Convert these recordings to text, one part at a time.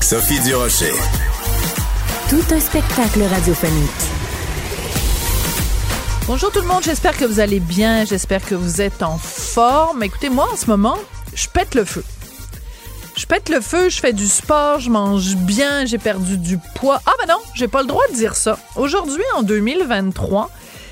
Sophie Durocher. Tout un spectacle radiophonique. Bonjour tout le monde, j'espère que vous allez bien, j'espère que vous êtes en forme. Écoutez, moi en ce moment, je pète le feu. Je pète le feu, je fais du sport, je mange bien, j'ai perdu du poids. Ah ben non, j'ai pas le droit de dire ça. Aujourd'hui, en 2023,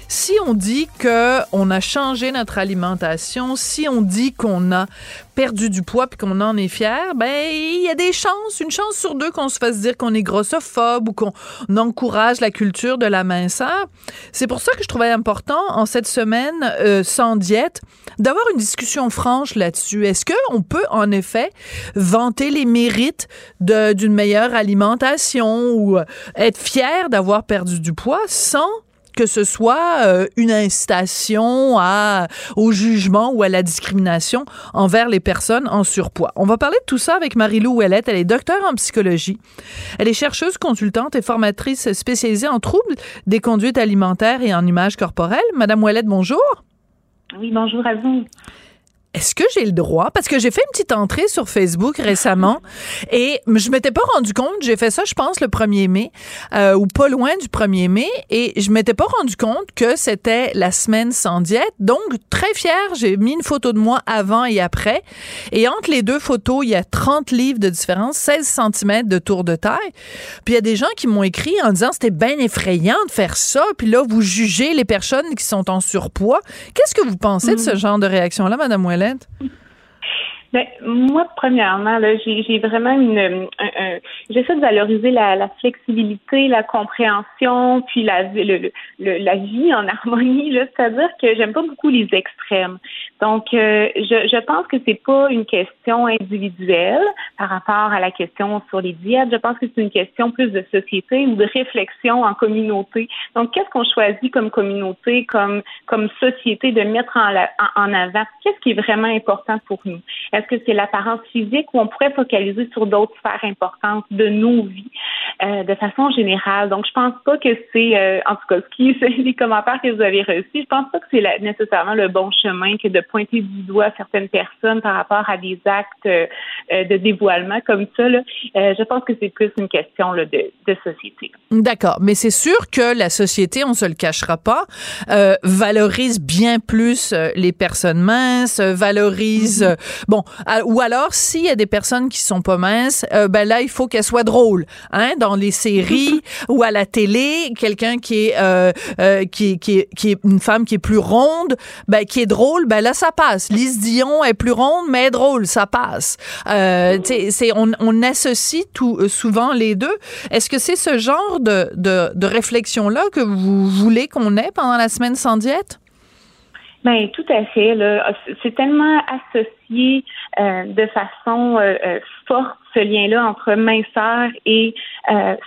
si on dit que on a changé notre alimentation, si on dit qu'on a perdu du poids puis qu'on en est fier, ben il y a des chances, une chance sur deux qu'on se fasse dire qu'on est grossophobe ou qu'on encourage la culture de la minceur. C'est pour ça que je trouvais important en cette semaine euh, sans diète d'avoir une discussion franche là-dessus. Est-ce que on peut en effet vanter les mérites d'une meilleure alimentation ou euh, être fier d'avoir perdu du poids sans que ce soit euh, une incitation au jugement ou à la discrimination envers les personnes en surpoids. On va parler de tout ça avec Marie-Lou Ouellette. Elle est docteur en psychologie. Elle est chercheuse, consultante et formatrice spécialisée en troubles des conduites alimentaires et en images corporelles. Madame Ouellette, bonjour. Oui, bonjour à vous est-ce que j'ai le droit? Parce que j'ai fait une petite entrée sur Facebook récemment et je m'étais pas rendu compte. J'ai fait ça, je pense, le 1er mai euh, ou pas loin du 1er mai et je m'étais pas rendu compte que c'était la semaine sans diète. Donc, très fière, j'ai mis une photo de moi avant et après. Et entre les deux photos, il y a 30 livres de différence, 16 cm de tour de taille. Puis il y a des gens qui m'ont écrit en disant c'était bien effrayant de faire ça. Puis là, vous jugez les personnes qui sont en surpoids. Qu'est-ce que vous pensez de ce mm. genre de réaction-là, Madame Ouellet? Ben, moi, premièrement, j'ai, vraiment une, j'essaie de valoriser la, flexibilité, la compréhension, puis la, le, la vie en harmonie. C'est-à-dire que j'aime pas beaucoup les extrêmes. Donc, euh, je, je pense que c'est pas une question individuelle par rapport à la question sur les diètes. Je pense que c'est une question plus de société ou de réflexion en communauté. Donc, qu'est-ce qu'on choisit comme communauté, comme comme société de mettre en, en avant? Qu'est-ce qui est vraiment important pour nous? Est-ce que c'est l'apparence physique ou on pourrait focaliser sur d'autres sphères importantes de nos vies euh, de façon générale? Donc, je pense pas que c'est, euh, en tout cas, ce qui les commentaires que vous avez reçus, je pense pas que c'est nécessairement le bon chemin que de pointer du doigt certaines personnes par rapport à des actes euh, de dévoilement comme ça. je pense que c'est plus une question de, de, société. D'accord, mais c'est sûr que la société, on se le cachera pas, valorise bien plus les personnes minces, valorise, mm-hmm. bon, ou alors, s'il y a des personnes qui sont pas minces, euh, ben là, il faut qu'elles soient drôles. Hein, dans les séries ou à la télé, quelqu'un qui est, euh, euh, qui, qui, qui est une femme qui est plus ronde, ben, qui est drôle, ben là, ça passe. Lise Dion est plus ronde, mais drôle, ça passe. c'est, on, on associe tout, souvent les deux. Est-ce que c'est ce genre de, de, de réflexion-là que vous voulez qu'on ait pendant la semaine sans diète? Ben tout à fait. C'est tellement associé euh, de façon euh, euh, forte ce lien-là entre minceur et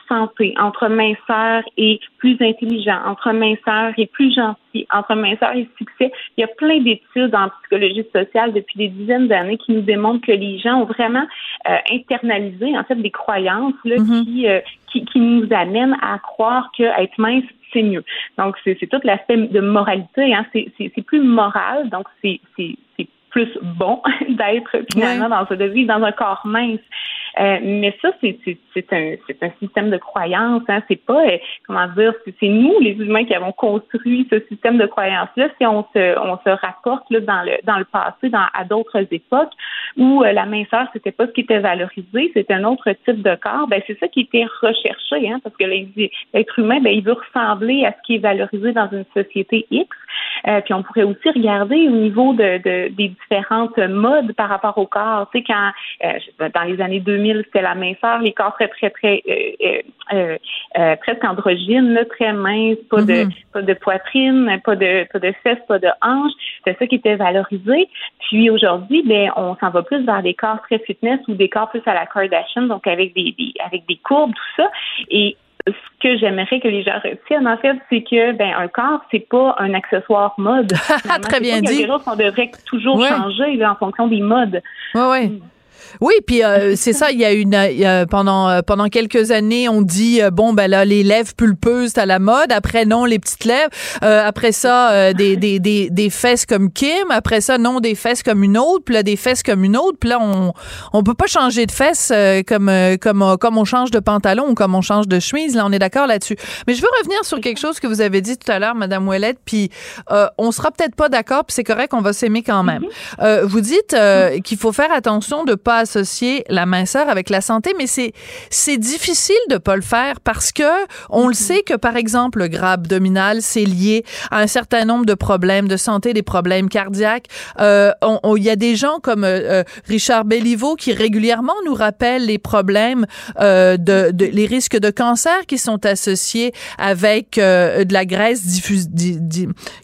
santé, entre minceur et plus intelligent, entre minceur et plus gentil, entre minceur et succès. Il y a plein d'études en psychologie sociale depuis des dizaines d'années qui nous démontrent que les gens ont vraiment internalisé en fait des croyances là, mm-hmm. qui, qui, qui nous amènent à croire que être mince c'est mieux. Donc, c'est tout l'aspect de moralité. Hein. C'est plus moral, donc c'est plus bon d'être finalement dans ce de dans un corps mince. Euh, mais ça, c'est un, un système de croyance. Hein. C'est pas, euh, comment dire, c'est nous, les humains, qui avons construit ce système de croyance-là. Si on se, on se rapporte là, dans, le, dans le passé, dans, à d'autres époques, où euh, la minceur, c'était pas ce qui était valorisé, c'était un autre type de corps, ben c'est ça qui était recherché, hein, parce que l'être humain, ben, il veut ressembler à ce qui est valorisé dans une société X. puis on pourrait aussi regarder au niveau de, de des différentes modes par rapport au corps. Tu sais, quand dans les années 2000, 2000, c'était la minceur, les corps très, très, très, euh, euh, presque androgynes, très minces, pas de mm-hmm. pas de poitrine, pas de pas de fesses, pas de hanches. C'est ça qui était valorisé. Puis aujourd'hui, ben, on s'en va plus vers des corps très fitness ou des corps plus à la Kardashian, donc avec des, des avec des courbes, tout ça. Et ce que j'aimerais que les gens retiennent, en fait, c'est que ben un corps, c'est pas un accessoire mode. Très bien dit. On devrait toujours changer en fonction des modes. Oui, oui. Oui, puis euh, c'est ça. Il y a une pendant euh, pendant quelques années, on dit euh, bon ben là les lèvres pulpeuses à la mode. Après non les petites lèvres. après ça des, des, des, des fesses comme Kim. Après ça non des fesses comme une autre. Puis là des fesses comme une autre. Puis là on on peut pas changer de fesses comme comme comme on change de pantalon ou comme on change de chemise. Là on est d'accord là-dessus. Mais je veux revenir sur quelque chose que vous avez dit tout à l'heure, Madame Ouellette. Puis on sera peut-être pas d'accord. Puis c'est correct, on va s'aimer quand même. Mm-hmm. vous dites qu'il faut faire attention de pas associer la minceur avec la santé, mais c'est c'est difficile de pas le faire parce que on le mm-hmm. sait que par exemple le gras abdominal c'est lié à un certain nombre de problèmes de santé, des problèmes cardiaques. Euh, il y a des gens comme euh, euh, Richard Belliveau qui régulièrement nous rappellent les problèmes de, de, les risques de cancer qui sont associés avec de la graisse diffuse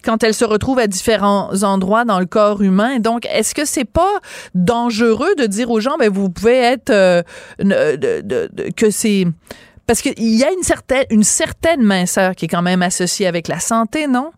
quand elle se retrouve à différents endroits dans le corps humain. Donc est-ce que c'est pas dangereux de dire aux gens, ben, vous pouvez être euh, que c'est parce qu'il y a une certaine une certaine minceur qui est quand même associée avec la santé, non?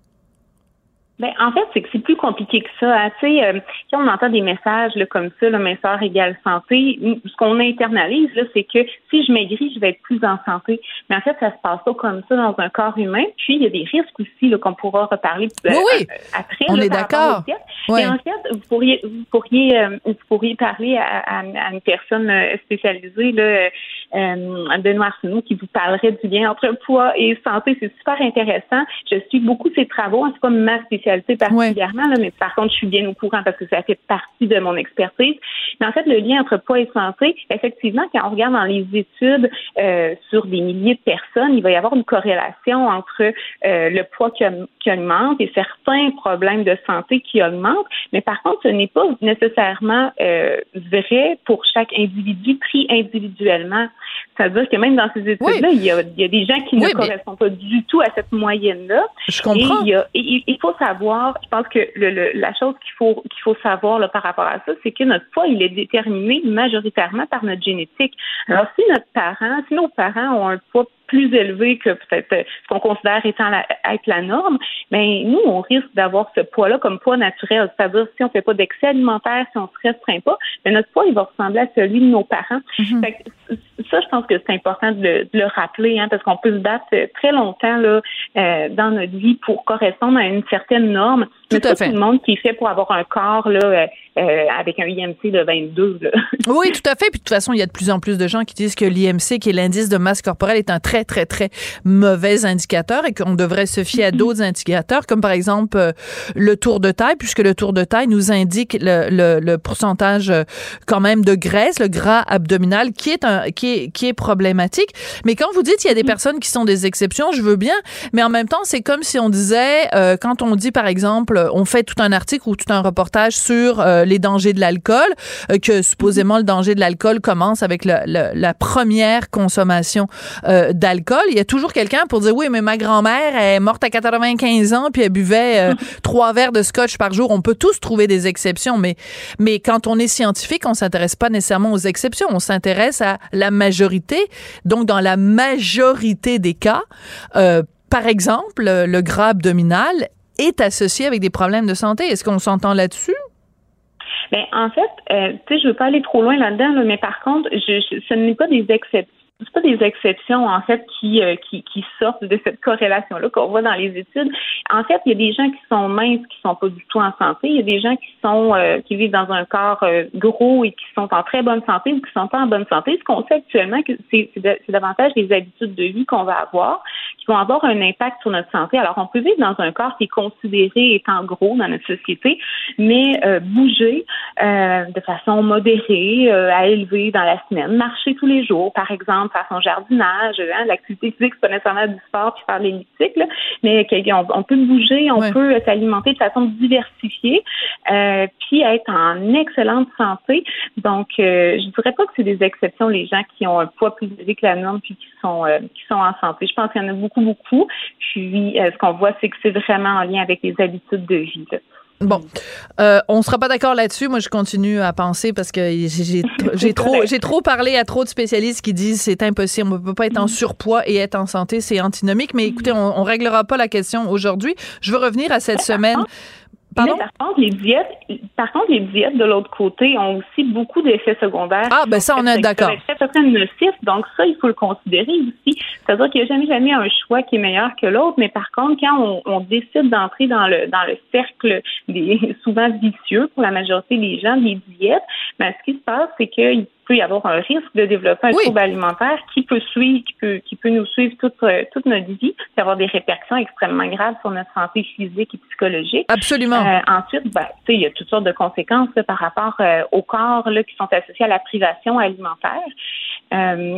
Ben, en fait, c'est que c'est plus compliqué que ça. Hein. Tu sais, euh, si on entend des messages là, comme ça, le minceur égale santé, ce qu'on internalise, là, c'est que si je maigris, je vais être plus en santé. Mais en fait, ça se passe pas comme ça dans un corps humain. Puis, il y a des risques aussi là, qu'on pourra reparler euh, oui, après. On est d'accord. Et en fait, vous pourriez, vous pourriez, euh, vous pourriez parler à, à, à une personne spécialisée là, euh, Benoît Arsenault qui vous parlerait du lien entre poids et santé. C'est super intéressant. Je suis beaucoup ses travaux. C'est pas ma spécialité particulièrement, là, mais par contre, je suis bien au courant parce que ça fait partie de mon expertise. Mais en fait, le lien entre poids et santé, effectivement, quand on regarde dans les études euh, sur des milliers de personnes, il va y avoir une corrélation entre euh, le poids qui, qui augmente et certains problèmes de santé qui augmentent. Mais par contre, ce n'est pas nécessairement euh, vrai pour chaque individu pris individuellement. C'est-à-dire que même dans ces études-là, il, y a, des gens qui ne correspondent pas du tout à cette moyenne-là. Je comprends. Et il, faut savoir, je pense que le, la chose qu'il faut qu'il faut savoir là, par rapport à ça, c'est que notre poids, il est déterminé majoritairement par notre génétique. Alors, si notre parent, si nos parents ont un poids plus élevé que peut-être euh, ce qu'on considère étant la, être la norme, mais nous, on risque d'avoir ce poids-là comme poids naturel. C'est-à-dire, si on ne fait pas d'excès alimentaire, si on ne se restreint pas, mais notre poids, il va ressembler à celui de nos parents. Mm-hmm. ça, je pense que c'est important de le, rappeler, hein, parce qu'on peut se battre très longtemps là, euh, dans notre vie pour correspondre à une certaine norme. Tout mais à fait. tout le monde qui est fait pour avoir un corps là, euh, euh, avec un IMC de 22. Là. Oui, tout à fait. Puis de toute façon, il y a de plus en plus de gens qui disent que l'IMC, qui est l'indice de masse corporelle, est un très, très, très mauvais indicateur et qu'on devrait se fier à d'autres indicateurs, comme par exemple euh, le tour de taille, puisque le tour de taille nous indique le, le, le, pourcentage quand même de graisse, le gras abdominal, qui est, un, qui est, qui est problématique. Mais quand vous dites qu'il y a des mm. personnes qui sont des exceptions, je veux bien, mais en même temps, c'est comme si on disait, quand on dit par exemple, on fait tout un article ou tout un reportage sur euh, les dangers de l'alcool, euh, que supposément le danger de l'alcool commence avec la première consommation euh, d'alcool. Il y a toujours quelqu'un pour dire oui, mais ma grand-mère est morte à 95 ans puis elle buvait trois verres de scotch par jour. On peut tous trouver des exceptions, mais mais quand on est scientifique, on s'intéresse pas nécessairement aux exceptions. On s'intéresse à la majorité. Donc dans la majorité des cas. par exemple, le gras abdominal est associé avec des problèmes de santé. Est-ce qu'on s'entend là-dessus? Bien, en fait, euh, tu sais, je veux pas aller trop loin là-dedans, mais par contre, je, ce n'est pas des exceptions c'est pas des exceptions en fait qui, euh, qui, qui sortent de cette corrélation là qu'on voit dans les études. En fait, il y a des gens qui sont minces qui sont pas du tout en santé, il y a des gens qui sont euh, qui vivent dans un corps euh, gros et qui sont en très bonne santé ou qui sont pas en bonne santé. Ce qu'on sait actuellement, c'est davantage les habitudes de vie qu'on va avoir qui vont avoir un impact sur notre santé. Alors, on peut vivre dans un corps qui est considéré étant gros dans notre société, mais bouger de façon modérée, à élever dans la semaine, marcher tous les jours, par exemple exemple faire son jardinage, hein, l'activité physique, c'est pas nécessairement du sport puis faire l'elliptique, mais on, on, peut bouger, on peut s'alimenter de façon diversifiée, euh, puis être en excellente santé. Donc, euh, je dirais pas que c'est des exceptions les gens qui ont un poids plus élevé que la norme puis qui sont euh, qui sont en santé. Je pense qu'il y en a beaucoup beaucoup. Puis, euh, ce qu'on voit, c'est que c'est vraiment en lien avec les habitudes de vie. Bon, euh, on sera pas d'accord là-dessus. Moi, je continue à penser parce que j'ai trop, j'ai trop parlé à trop de spécialistes qui disent c'est impossible. On peut pas être en surpoids et être en santé, c'est antinomique. Mais écoutez, on, on réglera pas la question aujourd'hui. Je veux revenir à cette semaine. Mais par contre, les diètes, par contre, les diètes de l'autre côté ont aussi beaucoup d'effets secondaires. Ah, ben ça, on est d'accord. donc ça, il faut le considérer aussi. C'est-à-dire qu'il n'y a jamais, jamais un choix qui est meilleur que l'autre, mais par contre, quand on, on décide d'entrer dans le dans le cercle des souvent vicieux pour la majorité des gens des diètes, ben ce qui se passe, c'est qu'il peut y avoir un risque de développer un trouble alimentaire qui peut suivre, qui peut, qui peut nous suivre toute, euh, toute notre vie, et avoir des répercussions extrêmement graves sur notre santé physique et psychologique. Absolument. Euh, ensuite, ben, il y a toutes sortes de conséquences par rapport euh, au corps là, qui sont associées à la privation alimentaire.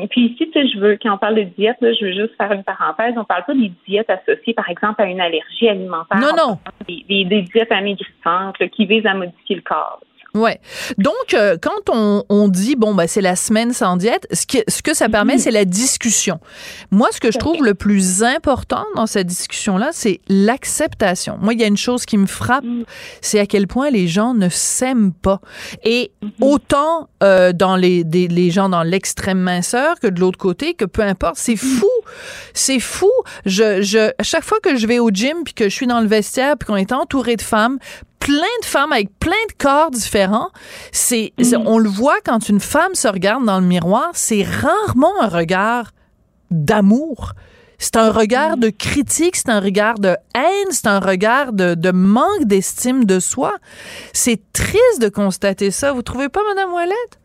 puis ici, je veux, quand on parle de diète, là, je veux juste faire une parenthèse. On parle pas des diètes associées, par exemple, à une allergie alimentaire. Non, non. Des, des, diètes amaigrissantes qui visent à modifier le corps. Ouais. Donc, euh, quand on, on, dit, bon, bah, c'est la semaine sans diète, ce, qui, ce que ça permet, mhm. c'est la discussion. Moi, ce que je trouve le plus important dans cette discussion-là, c'est l'acceptation. Moi, il y a une chose qui me frappe, mhm. c'est à quel point les gens ne s'aiment pas. Et mhm. autant euh, dans les, des, les gens dans l'extrême minceur que de l'autre côté, que peu importe, c'est fou. C'est fou. Je, je, à chaque fois que je vais au gym, puis que je suis dans le vestiaire, puis qu'on est entouré de femmes, plein de femmes avec plein de corps différents. C'est, mm. on le voit quand une femme se regarde dans le miroir, c'est rarement un regard d'amour. C'est un regard mm. de critique, c'est un regard de haine, c'est un regard de, de manque d'estime de soi. C'est triste de constater ça. Vous trouvez pas, Madame Ouellette?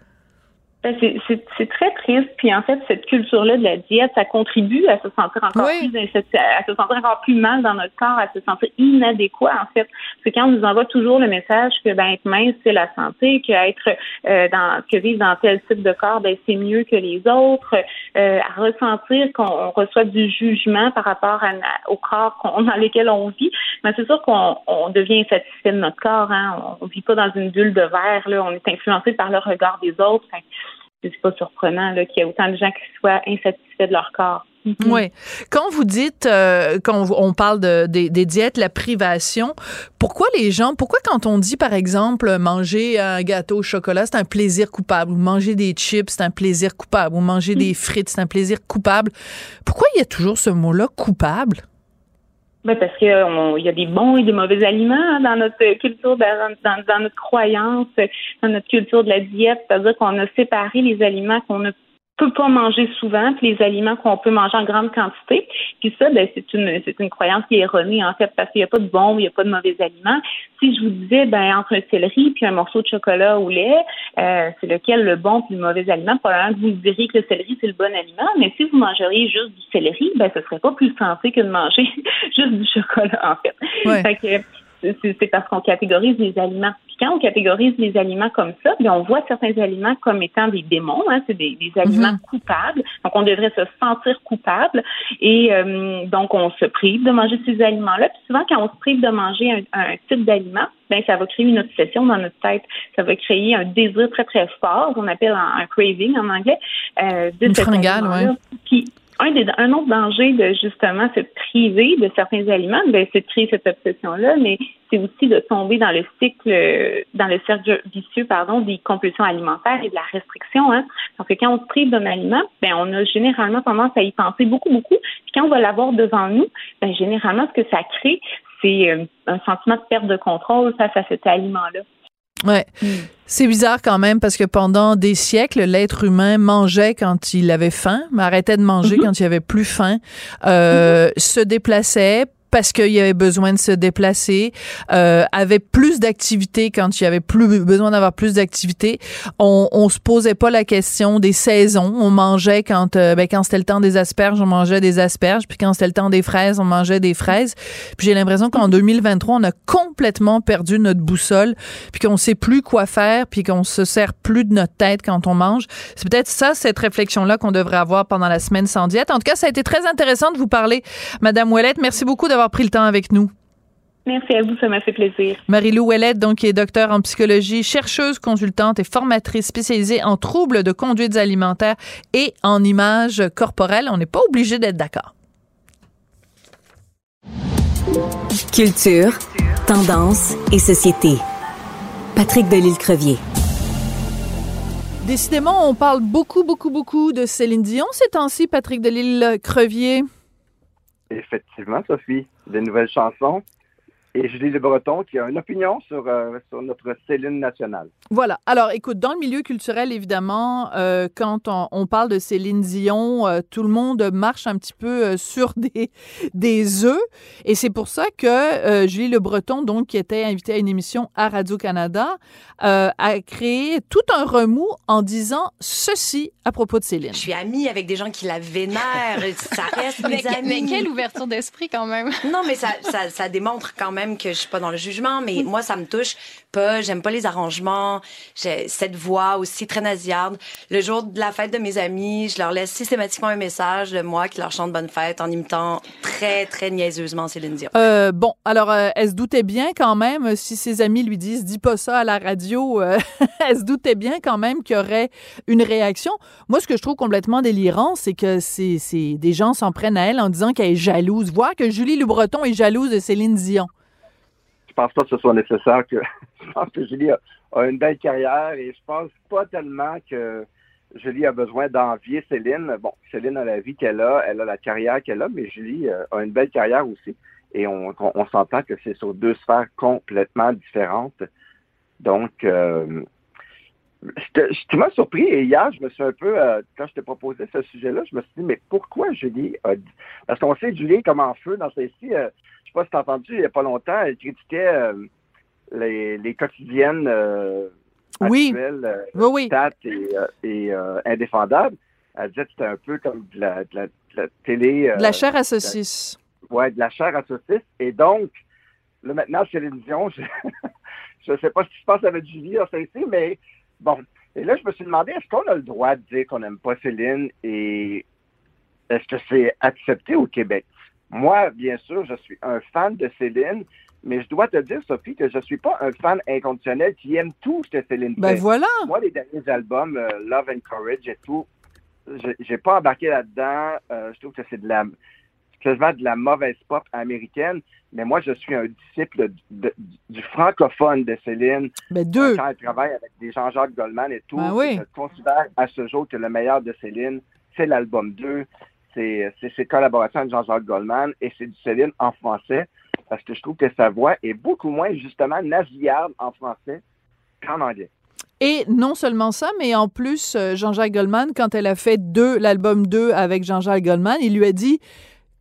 Ben, c'est très triste. Puis en fait, cette culture-là de la diète, ça contribue à se sentir encore plus à se sentir encore plus mal dans notre corps, à se sentir inadéquat en fait. C'est quand on nous envoie toujours le message que ben être mince c'est la santé, que être euh, dans que vivre dans tel type de corps, ben c'est mieux que les autres, euh, à ressentir qu'on reçoit du jugement par rapport à, au corps dans lequel on vit. Mais c'est sûr qu'on on devient insatisfait de notre corps. Hein. On, vit pas dans une bulle de verre. Là. On est influencé par le regard des autres c'est pas surprenant qu'il y ait autant de gens qui soient insatisfaits de leur corps. Mhm. Oui. Quand vous dites, euh, quand on parle de, des, diètes, la privation, pourquoi les gens, pourquoi quand on dit, par exemple, manger un gâteau au chocolat, c'est un plaisir coupable, ou manger des chips, c'est un plaisir coupable, ou manger des frites, c'est un plaisir coupable, pourquoi il y a toujours ce mot-là, coupable? Ben parce qu'il y a des bons et des mauvais aliments hein, dans notre culture, dans, notre croyance, dans notre culture de la diète. C'est-à-dire qu'on a séparé les aliments qu'on ne peut pas manger souvent, puis les aliments qu'on peut manger en grande quantité. Puis ça, ben, c'est une c'est une croyance qui est erronée, en fait, parce qu'il n'y a pas de bons, il n'y a pas de mauvais aliments. Si je vous disais, ben, entre un céleri puis un morceau de chocolat au lait, euh, c'est lequel le bon puis le mauvais aliment, probablement que vous diriez que le céleri, c'est le bon aliment, mais si vous mangeriez juste du céleri, ben, ce serait pas plus santé que de manger juste du chocolat, en fait. fait que, c'est parce qu'on catégorise les aliments. Puis quand on catégorise les aliments comme ça, bien, on voit certains aliments comme étant des démons, hein, c'est des, aliments mhm. coupables. Donc, on devrait se sentir coupable. Et euh, donc, on se prive de manger ces aliments-là. Puis souvent, quand on se prive de manger un, type d'aliment, ben ça va créer une obsession dans notre tête. Ça va créer un désir très, très fort, qu'on appelle un, craving en anglais. Euh, de une fringale, oui un, autre danger de justement se priver de certains aliments, ben, c'est de créer cette obsession-là, mais c'est aussi de tomber dans le cycle, dans le cercle vicieux, pardon, des compulsions alimentaires et de la restriction. Hein. Parce que quand on se prive d'un aliment, ben, on a généralement tendance à y penser beaucoup, beaucoup. Puis quand on va l'avoir devant nous, ben, généralement, ce que ça crée, c'est euh, un sentiment de perte de contrôle face à cet aliment-là. Ouais. Hmm. C'est bizarre quand même parce que pendant des siècles, l'être humain mangeait quand il avait faim, mais arrêtait de manger mhm. quand il avait plus faim, euh, se déplaçait, parce qu'il y avait besoin de se déplacer, euh, avait plus d'activités quand il y avait plus besoin d'avoir plus d'activités. On, on se posait pas la question des saisons. On mangeait quand, euh, ben, quand c'était le temps des asperges, on mangeait des asperges, puis quand c'était le temps des fraises, on mangeait des fraises. Puis j'ai l'impression qu'en 2023, on a complètement perdu notre boussole, puis qu'on sait plus quoi faire, puis qu'on se sert plus de notre tête quand on mange. C'est peut-être ça, cette réflexion-là qu'on devrait avoir pendant la semaine sans diète. En tout cas, ça a été très intéressant de vous parler, Madame Ouellette. Merci beaucoup d'avoir pris le temps avec nous. Merci à vous, ça m'a fait plaisir. Marie-Lou Ouellette, donc, qui est docteur en psychologie, chercheuse, consultante et formatrice spécialisée en troubles de conduite alimentaire et en images corporelles. On n'est pas obligé d'être d'accord. Culture, tendance et société. Patrick Delisle-Crevier. Décidément, on parle beaucoup, beaucoup, beaucoup de Céline Dion ces temps-ci, Patrick Delisle-Crevier. Effectivement, Sophie. Des nouvelles chansons? Et Julie Le Breton qui a une opinion sur, euh, sur notre Céline nationale. Voilà. Alors, écoute, dans le milieu culturel, évidemment, euh, quand on, on, parle de Céline Dion, euh, tout le monde marche un petit peu euh, sur des, des œufs. Et c'est pour ça que euh, Julie Le Breton, donc, qui était invitée à une émission à Radio-Canada, euh, a créé tout un remous en disant ceci à propos de Céline. Je suis amie avec des gens qui la vénèrent. ça reste mes mais, amis. mais quelle ouverture d'esprit, quand même. Non, mais ça, ça, ça démontre quand même que je suis pas dans le jugement, mais moi, ça me touche pas. J'aime pas les arrangements. J'ai cette voix aussi très nasillarde. Le jour de la fête de mes amis, je leur laisse systématiquement un message de moi qui leur chante bonne fête en imitant très, très niaiseusement Céline Dion. Euh, bon, alors, euh, elle se doutait bien quand même, si ses amis lui disent « dis pas ça à la radio euh, », elle se doutait bien quand même qu'il y aurait une réaction. Moi, ce que je trouve complètement délirant, c'est que c'est des gens s'en prennent à elle en disant qu'elle est jalouse. Voir que Julie Le Breton est jalouse de Céline Dion je pense pas que ce soit nécessaire que je pense que Julie a, une belle carrière et je pense pas tellement que Julie a besoin d'envier Céline. Bon, Céline a la vie qu'elle a, elle a la carrière qu'elle a, mais Julie euh, a une belle carrière aussi. Et on, on, on s'entend que c'est sur deux sphères complètement différentes. Donc, euh, tu m'as surpris et hier, je me suis un peu, euh, quand je t'ai proposé ce sujet-là, je me suis dit, mais pourquoi Julie a dit... Parce qu'on sait Julie comme en feu dans celle-ci. Euh, je sais pas si tu as entendu, il n'y a pas longtemps, elle critiquait euh, les, les, quotidiennes euh, oui. actuelles, oui, oui. Et, et indéfendables. Elle disait que c'était un peu comme de la, de la, de la télé... de la chair à saucisse. Oui, de la chair à saucisse. Et donc, là maintenant, Céline Dion, je ne sais pas ce qui se passe avec Julie dans celle-ci, mais Bon, et là, je me suis demandé, est-ce qu'on a le droit de dire qu'on n'aime pas Céline et est-ce que c'est accepté au Québec? Moi, bien sûr, je suis un fan de Céline, mais je dois te dire, Sophie, que je suis pas un fan inconditionnel qui aime tout ce que Céline ben fait. voilà! Moi, les derniers albums, euh, Love and Courage et tout, j'ai pas embarqué là-dedans. Euh, je trouve que c'est de la quasiment de la mauvaise pop américaine, mais moi, je suis un disciple de, de, du francophone de Céline. Ben deux. Quand elle travaille avec des Jean-Jacques Goldman et tout, ben oui. je considère à ce jour que le meilleur de Céline, c'est l'album 2, c'est ses collaborations avec Jean-Jacques Goldman, et c'est du Céline en français, parce que je trouve que sa voix est beaucoup moins, justement, nasillarde en français qu'en anglais. Et non seulement ça, mais en plus, euh, Jean-Jacques Goldman, quand elle a fait deux, l'album 2 avec Jean-Jacques Goldman, il lui a dit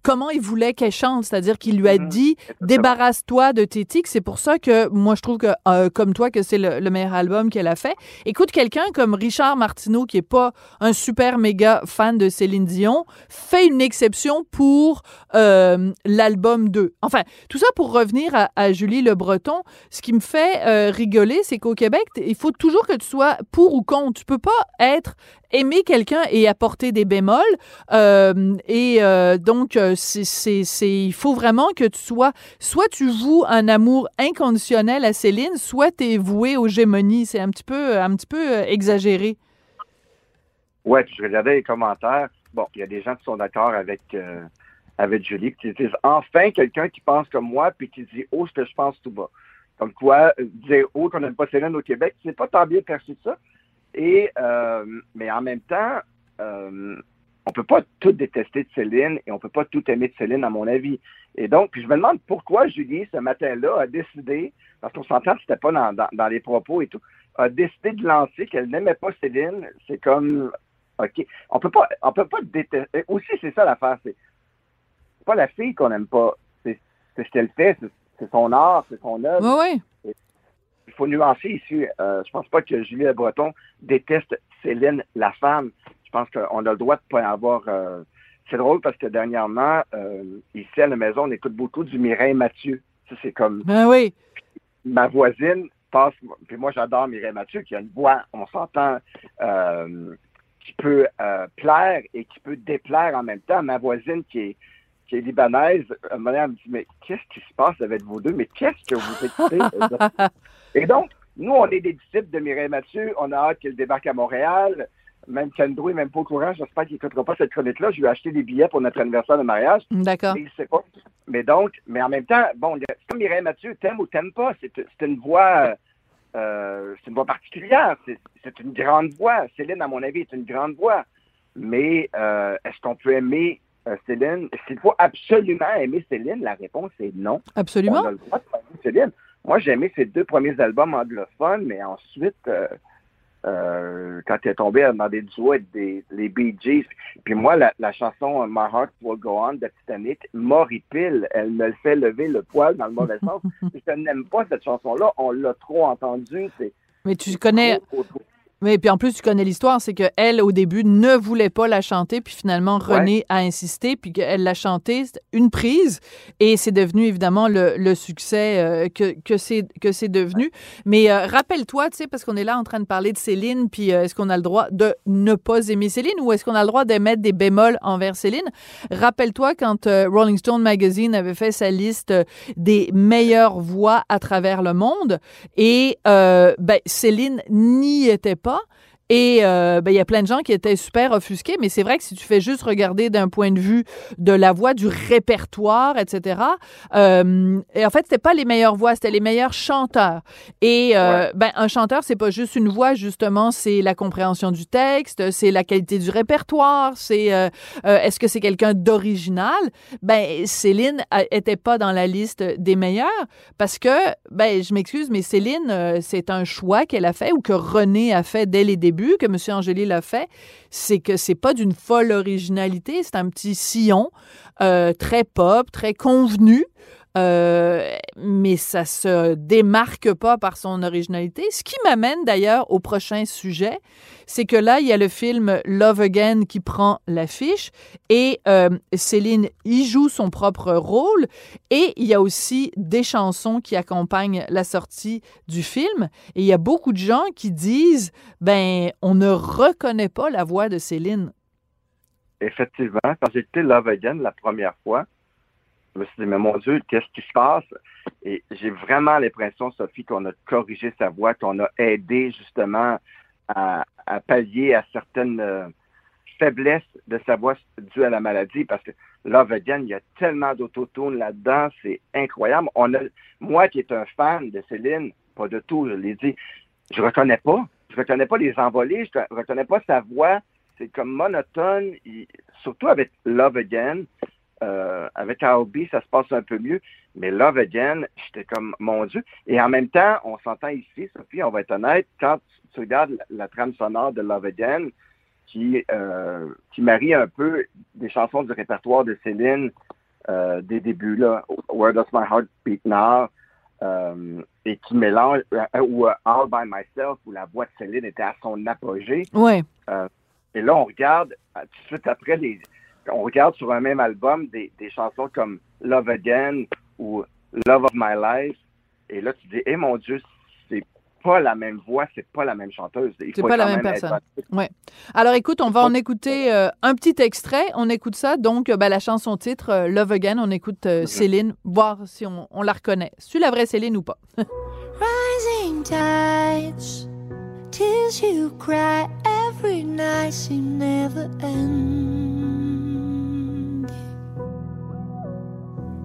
comment il voulait qu'elle chante, c'est-à-dire qu'il lui a Mhm. dit débarrasse-toi de tes tics. C'est pour ça que moi je trouve que euh, comme toi que c'est le, le, meilleur album qu'elle a fait. Écoute quelqu'un comme Richard Martineau qui est pas un super méga fan de Céline Dion fait une exception pour euh, l'album 2. Enfin, tout ça pour revenir à, à, Julie Le Breton, ce qui me fait euh, rigoler, c'est qu'au Québec, il faut toujours que tu sois pour ou contre. Tu peux pas être aimer quelqu'un et apporter des bémols. Et donc, il faut vraiment que tu sois, soit tu voues un amour inconditionnel à Céline, soit tu es voué aux gémonies. C'est un petit peu, un petit peu euh, exagéré. Ouais, je regardais les commentaires. Bon, il y a des gens qui sont d'accord avec euh, avec Julie, qui disent enfin quelqu'un qui pense comme moi, puis qui dit oh ce que je pense tout bas. Comme quoi, dire oh qu'on n'aime pas Céline au Québec, c'est pas tant bien perçu que ça. Et euh, mais en même temps, euh, on peut pas tout détester de Céline et on peut pas tout aimer de Céline, à mon avis. Et donc, puis je me demande pourquoi Julie, ce matin-là, a décidé, parce qu'on s'entend que c'était pas dans, dans, dans, les propos et tout, a décidé de lancer qu'elle n'aimait pas Céline. C'est comme OK. On peut pas on peut pas détester. Aussi, c'est ça l'affaire, c'est pas la fille qu'on n'aime pas. C'est ce qu'elle fait, c'est- c'est son art, c'est son œuvre. Oui, oui. Il faut nuancer ici. Euh, je pense pas que Julie Le Breton déteste Céline, la femme. Je pense qu'on a le droit de pas avoir. euh, C'est drôle parce que dernièrement, euh, ici à la maison, on écoute beaucoup du Mireille Mathieu. Ça, c'est comme Ben oui. ma voisine passe. Puis moi, j'adore Mireille Mathieu, qui a une voix, on s'entend, euh, qui peut plaire et qui peut déplaire en même temps. Ma voisine qui est qui est libanaise, à un moment elle me dit, mais qu'est-ce qui se passe avec vous deux? Mais qu'est-ce que vous écoutez? Et donc, nous, on est des disciples de Mireille Mathieu. On a hâte qu'elle débarque à Montréal. Même Kendro est même pas au courant. J'espère qu'il n'écoutera pas cette chronique-là. Je lui ai acheté des billets pour notre anniversaire de mariage. D'accord. Mais il sait pas. Mais donc, mais en même temps, bon, comme Mireille Mathieu, t'aimes ou t'aimes pas. C'est une voix, euh, c'est une voix particulière. C'est une grande voix. Céline, à mon avis, est une grande voix. Mais euh, est-ce qu'on peut aimer euh, Céline? S'il faut absolument aimer Céline, la réponse est non. Absolument. On a le droit de Céline. Moi, j'ai aimé ses deux premiers albums anglophones, mais ensuite, euh, euh, quand elle est tombée dans des duos avec des, les Bee Gees, puis moi, la, la chanson My Heart Will Go On de Titanic m'horripile. Elle me fait lever le poil dans le mauvais sens. Je n'aime pas cette chanson-là. On l'a trop entendue. C'est Mais tu connais. trop, trop, trop. Mais puis en plus, tu connais l'histoire, c'est qu'elle, au début, ne voulait pas la chanter, puis finalement, René a insisté, puis qu'elle l'a chantée, une prise, et c'est devenu évidemment le, le succès euh, que, que c'est devenu. Mais euh, rappelle-toi, tu sais, parce qu'on est là en train de parler de Céline, puis euh, est-ce qu'on a le droit de ne pas aimer Céline, ou est-ce qu'on a le droit de mettre des bémols envers Céline? Rappelle-toi quand euh, Rolling Stone Magazine avait fait sa liste des meilleures voix à travers le monde, et ben, Céline n'y était pas. über Et euh, ben, il y a plein de gens qui étaient super offusqués, mais c'est vrai que si tu fais juste regarder d'un point de vue de la voix, du répertoire, etc., euh, et en fait, c'était pas les meilleures voix, c'était les meilleurs chanteurs. Et euh, ben, un chanteur, c'est pas juste une voix, justement, c'est la compréhension du texte, c'est la qualité du répertoire, c'est est-ce que c'est quelqu'un d'original? Ben, Céline a- était pas dans la liste des meilleurs parce que, ben, je m'excuse, mais Céline, c'est un choix qu'elle a fait ou que René a fait dès les débuts, que M. Angéli l'a fait. C'est que c'est pas d'une folle originalité, c'est un petit sillon euh, très pop, très convenu. Euh, mais ça se démarque pas par son originalité. Ce qui m'amène d'ailleurs au prochain sujet, c'est que là, il y a le film Love Again qui prend l'affiche et euh, Céline y joue son propre rôle et il y a aussi des chansons qui accompagnent la sortie du film et il y a beaucoup de gens qui disent ben on ne reconnaît pas la voix de Céline. Effectivement, quand j'ai écouté Love Again la première fois, je me suis dit, mais mon Dieu, qu'est-ce qui se passe? Et j'ai vraiment l'impression, Sophie, qu'on a corrigé sa voix, qu'on a aidé justement à, pallier à certaines euh, faiblesses de sa voix dues à la maladie, parce que Love Again, il y a tellement d'autotune là-dedans, c'est incroyable. On a, moi qui est un fan de Céline, pas de tout, je l'ai dit, je reconnais pas. Je reconnais pas les envolées, je reconnais pas sa voix. C'est comme monotone, surtout avec Love Again. Euh, avec R.B., ça se passe un peu mieux. Mais Love Again, j'étais comme, mon Dieu. Et en même temps, on s'entend ici, Sophie, on va être honnête, quand tu regardes la, la trame sonore de Love Again, qui, euh, qui marie un peu des chansons du répertoire de Céline euh, des débuts, là, Where Does My Heart Beat Now, euh, et qui mélange, ou All By Myself, où la voix de Céline était à son apogée. Ouais. Et là, on regarde, tout de suite après, les, on regarde sur un même album des, des chansons comme Love Again ou Love of My Life. Et là, tu dis, eh mon Dieu, c'est pas la même voix, c'est pas la même chanteuse. C'est pas la même personne. Ouais. Alors écoute, on va en écouter euh, un petit extrait. On écoute ça. Donc, euh, ben, la chanson titre, euh, Love Again, on écoute euh, Céline, voir si on, on la reconnaît. C'est la vraie Céline ou pas? Rising tides, tears you cry every night seem never end.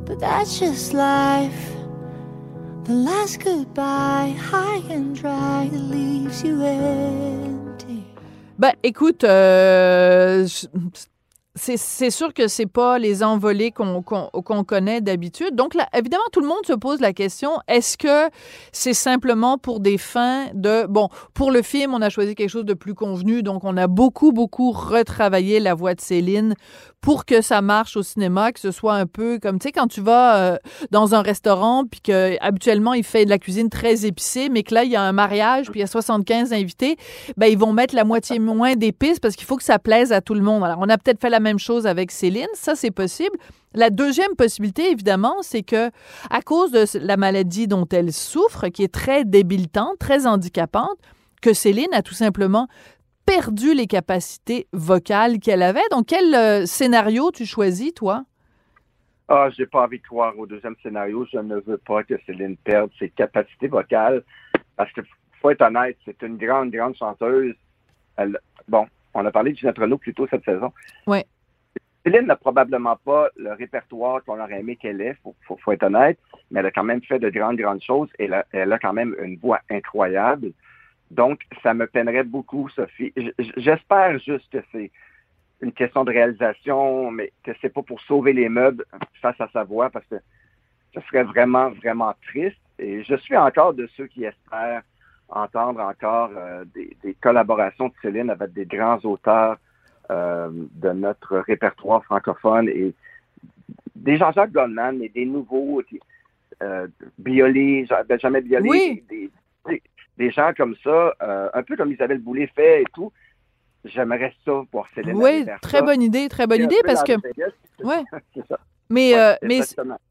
But that's just life. The last goodbye, high and dry, leaves you empty. Ben, écoute, euh, c'est sûr que c'est pas les envolées qu'on connaît d'habitude. Donc, là, évidemment, tout le monde se pose la question est-ce que c'est simplement pour des fins de bon pour le film, on a choisi quelque chose de plus convenu, donc on a beaucoup beaucoup retravaillé la voix de Céline pour que ça marche au cinéma, que ce soit un peu comme tu sais quand tu vas euh, dans un restaurant puis que habituellement il fait de la cuisine très épicée, mais que là il y a un mariage puis il y a 75 invités, ben ils vont mettre la moitié moins d'épices parce qu'il faut que ça plaise à tout le monde. Alors on a peut-être fait la même chose avec Céline, ça c'est possible. La deuxième possibilité, évidemment, c'est que à cause de la maladie dont elle souffre, qui est très débilitante, très handicapante, que Céline a tout simplement perdu les capacités vocales qu'elle avait. Donc, quel euh, scénario tu choisis, toi? Ah, j'ai pas envie de croire au deuxième scénario. Je ne veux pas que Céline perde ses capacités vocales. Parce que, faut être honnête, c'est une grande, grande chanteuse. Elle, bon, on a parlé de Ginette Renault plus tôt cette saison. Oui. Céline n'a probablement pas le répertoire qu'on aurait aimé qu'elle ait, faut, faut, faut, être honnête, mais elle a quand même fait de grandes, grandes choses et elle a, elle a quand même une voix incroyable. Donc, ça me peinerait beaucoup, Sophie. J'espère juste que c'est une question de réalisation, mais que c'est pas pour sauver les meubles face à sa voix, parce que ce serait vraiment, vraiment triste. Et je suis encore de ceux qui espèrent entendre encore euh, des, des, collaborations de Céline avec des grands auteurs euh, de notre répertoire francophone et des Jean-Jacques Goldman et des nouveaux euh, Biolay, Benjamin Biolay, oui. des, des, des, gens comme ça, euh, un peu comme Isabelle Boulay fait et tout. J'aimerais ça pour Céline. Oui, très ça. bonne idée, très bonne idée parce que. Ouais. C'est ça. Mais, Ouais, euh, mais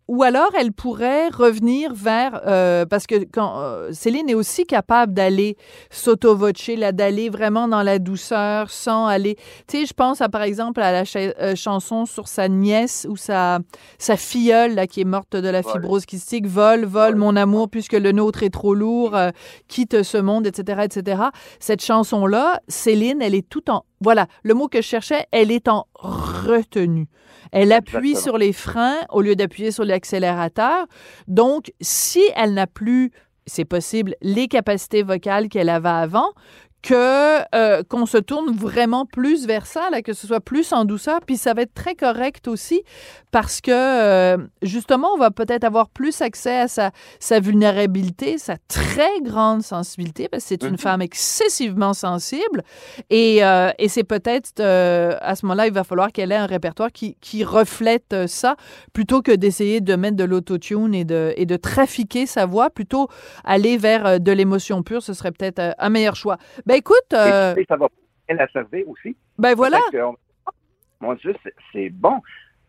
ou alors elle pourrait revenir vers euh, parce que quand euh, Céline est aussi capable d'aller s'auto-voce, là, d'aller vraiment dans la douceur sans aller. Tu sais, je pense à par exemple à la cha- chanson sur sa nièce ou sa sa filleule là qui est morte de la Vol. fibrose kystique, vole, vole Vol. mon amour puisque le nôtre est trop lourd, quitte ce monde, etc., etc. Cette chanson là, Céline, elle est tout en voilà le mot que je cherchais, elle est en retenue. Elle appuie Exactement. sur les freins au lieu d'appuyer sur l'accélérateur. Donc, si elle n'a plus, c'est possible, les capacités vocales qu'elle avait avant, que euh, qu'on se tourne vraiment plus vers ça, là, que ce soit plus en douceur, puis ça va être très correct aussi parce que euh, justement, on va peut-être avoir plus accès à sa, sa vulnérabilité, sa très grande sensibilité, parce que c'est une Mhm. femme excessivement sensible, et, euh, et c'est peut-être à ce moment-là, il va falloir qu'elle ait un répertoire qui, qui reflète ça, plutôt que d'essayer de mettre de l'autotune et de, et de trafiquer sa voix, plutôt aller vers de l'émotion pure, ce serait peut-être un meilleur choix. Ben écoute, euh, Et, et ça va bien la servir aussi. ben voilà, on- Mon Dieu, c'est- bon.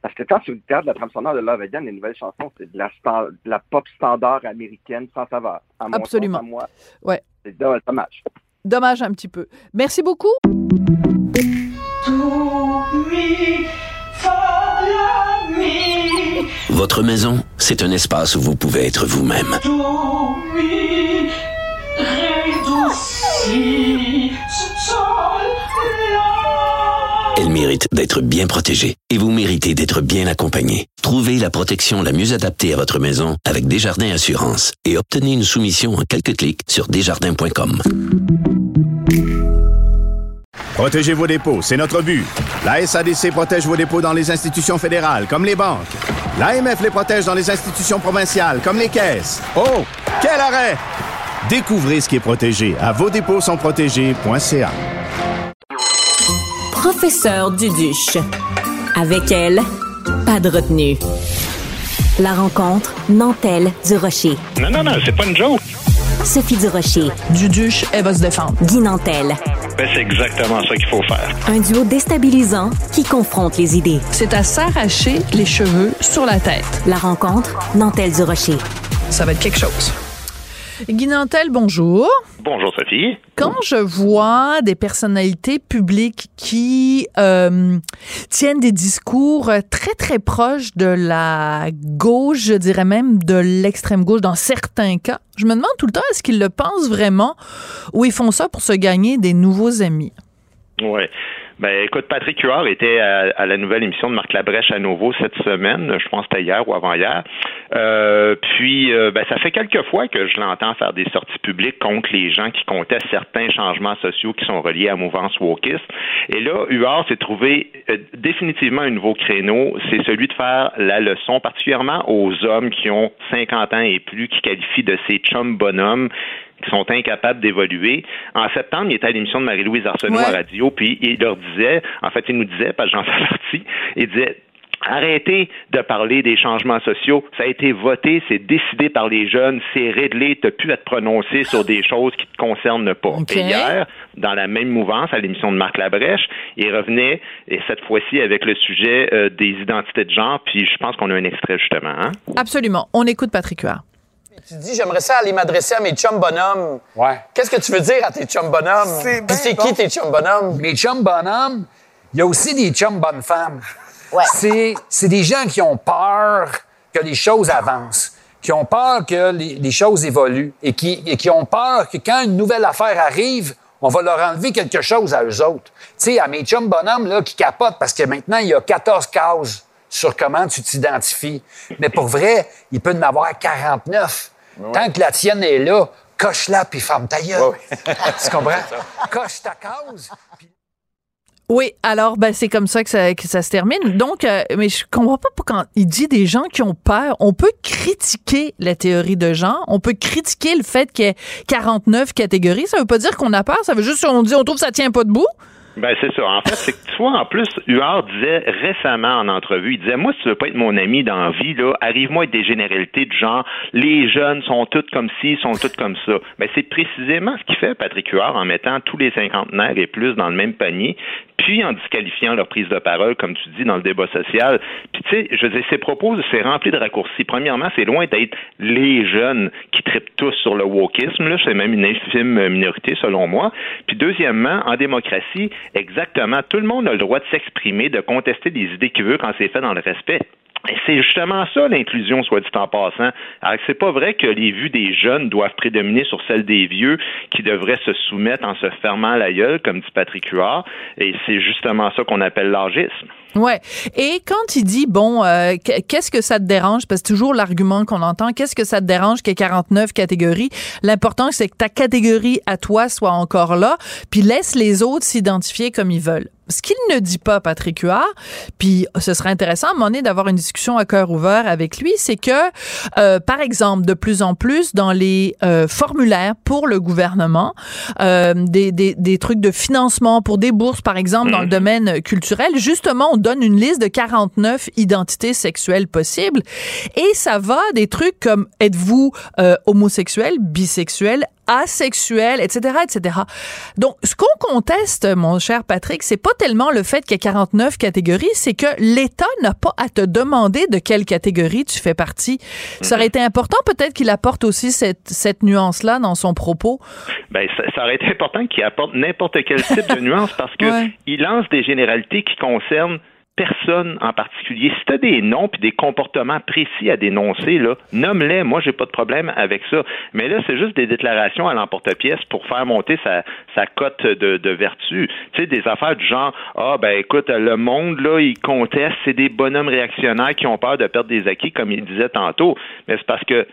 Parce que quand tu regardes la trame sonore de Love Again, les nouvelles chansons, c'est de la, stan- de la pop standard américaine sans saveur. À mon Absolument. sens, à moi, Ouais. C'est do- dommage. dommage un petit peu. Merci beaucoup. Votre maison, c'est un espace où vous pouvez être vous-même. Elle mérite d'être bien protégée et vous méritez d'être bien accompagné. Trouvez la protection la mieux adaptée à votre maison avec Desjardins Assurance et obtenez une soumission en quelques clics sur desjardins.com. Protégez vos dépôts, c'est notre but. La SADC protège vos dépôts dans les institutions fédérales, comme les banques. L'AMF les protège dans les institutions provinciales, comme les caisses. Oh, quel arrêt! Découvrez ce qui est protégé à vos dépôts sont protégés.ca. Professeur Duduche. Avec elle, pas de retenue. La rencontre Nantel du Rocher. Non, non, non, c'est pas une joke. Sophie du Rocher. Duduche, elle va se défendre. Guy Nantel. Ben, c'est exactement ça qu'il faut faire. Un duo déstabilisant qui confronte les idées. C'est à s'arracher les cheveux sur la tête. La rencontre Nantel du Rocher. Ça va être quelque chose. Guy Nantel, bonjour. Bonjour, Sophie. Quand je vois des personnalités publiques qui euh, tiennent des discours très, très proches de la gauche, je dirais même de l'extrême gauche dans certains cas, je me demande tout le temps, est-ce qu'ils le pensent vraiment ou ils font ça pour se gagner des nouveaux amis? Ouais. Ben, écoute, Patrick Huard était à, la nouvelle émission de Marc Labrèche à nouveau cette semaine. Je pense que c'était hier ou avant-hier. Euh, puis, euh, ben, ça fait quelques fois que je l'entends faire des sorties publiques contre les gens qui contestent certains changements sociaux qui sont reliés à mouvance wokiste. Et là, Huard s'est trouvé euh, définitivement un nouveau créneau. C'est celui de faire la leçon, particulièrement aux hommes qui ont 50 ans et plus, qui qualifient de ces chums bonhommes qui sont incapables d'évoluer. En septembre, il était à l'émission de Marie-Louise Arsenault à radio, puis il leur disait, en fait, il nous disait, parce que j'en fais partie, il disait, Arrêtez de parler des changements sociaux. Ça a été voté, c'est décidé par les jeunes, c'est réglé. Tu pu être prononcé sur des choses qui te concernent pas. Et hier, dans la même mouvance, à l'émission de Marc Labrèche, il revenait, et cette fois-ci avec le sujet euh, des identités de genre, puis je pense qu'on a un extrait justement. Hein? Absolument. On écoute Patrick Huard. Tu dis, j'aimerais ça aller m'adresser à mes chums bonhommes. Ouais. Qu'est-ce que tu veux dire à tes chums bonhommes? C'est qui tes chums bonhommes? Mes chums bonhommes, il y a aussi des chums bonnes femmes. Ouais. C'est des gens qui ont peur que les choses avancent, qui ont peur que les, choses évoluent et qui, et qui ont peur que quand une nouvelle affaire arrive, on va leur enlever quelque chose à eux autres. Tu sais, à mes chums bonhommes là, qui capotent parce que maintenant, il y a 14 cases sur comment tu t'identifies. Mais pour vrai, il peut en avoir 49. Tant que la tienne est là, coche-la puis ferme ta gueule. tu comprends? Coche ta cause. Oui, alors ben c'est comme ça que ça, que ça se termine. Donc, euh, mais je comprends pas quand il dit des gens qui ont peur. On peut critiquer la théorie de genre, on peut critiquer le fait qu'il y ait 49 catégories. Ça veut pas dire qu'on a peur. Ça veut juste on dit on trouve que ça tient pas debout. Ben c'est ça. En fait, c'est que tu vois, en plus, Huard disait récemment en entrevue, il disait Moi, si tu veux pas être mon ami dans la vie, là, arrive-moi avec des généralités de genre les jeunes sont toutes comme ci, sont toutes comme ça. Ben c'est précisément ce qu'il fait Patrick Huard en mettant tous les cinquantenaires et plus dans le même panier, puis en disqualifiant leur prise de parole, comme tu dis, dans le débat social. Puis tu sais, je veux dire, ses propos, c'est rempli de raccourcis. Premièrement, c'est loin d'être les jeunes qui tripent tous sur le wokisme, là, c'est même une infime minorité selon moi. Puis deuxièmement, en démocratie, Exactement. Tout le monde a le droit de s'exprimer, de contester des idées qu'il veut quand c'est fait dans le respect. Et c'est justement ça l'inclusion, soit dit en passant. Alors c'est pas vrai que les vues des jeunes doivent prédominer sur celles des vieux qui devraient se soumettre en se fermant la gueule, comme dit Patrick Huard. Et c'est justement ça qu'on appelle l'âgisme. Ouais. Et quand il dit bon, euh, qu'est-ce que ça te dérange? Parce que toujours l'argument qu'on entend, qu'est-ce que ça te dérange qu'il y ait 49 catégories? L'important c'est que ta catégorie à toi soit encore là, puis laisse les autres s'identifier comme ils veulent ce qu'il ne dit pas, Patrick Huard, puis ce serait intéressant à un moment donné d'avoir une discussion à cœur ouvert avec lui, c'est que, euh, par exemple, de plus en plus dans les euh, formulaires pour le gouvernement, euh, des, des, des, trucs de financement pour des bourses, par exemple, dans le mhm. domaine culturel, justement, on donne une liste de 49 identités sexuelles possibles et ça va des trucs comme êtes-vous homosexuel, bisexuel, asexuel, etc., etc. Donc, ce qu'on conteste, mon cher Patrick, c'est pas tellement le fait qu'il y ait 49 catégories, c'est que l'État n'a pas à te demander de quelle catégorie tu fais partie. Ça aurait été important peut-être qu'il apporte aussi cette, cette nuance-là dans son propos. Ben, ça, aurait été important qu'il apporte n'importe quel type de nuance parce que il lance des généralités qui concernent personne en particulier. Si tu as des noms puis des comportements précis à dénoncer, là, nomme-les. Moi, j'ai pas de problème avec ça. Mais là, c'est juste des déclarations à l'emporte-pièce pour faire monter sa, sa cote de, de vertu. Tu sais, des affaires du genre, ah, ben, écoute, le monde, là, il conteste, c'est des bonhommes réactionnaires qui ont peur de perdre des acquis, comme il disait tantôt. Mais c'est parce que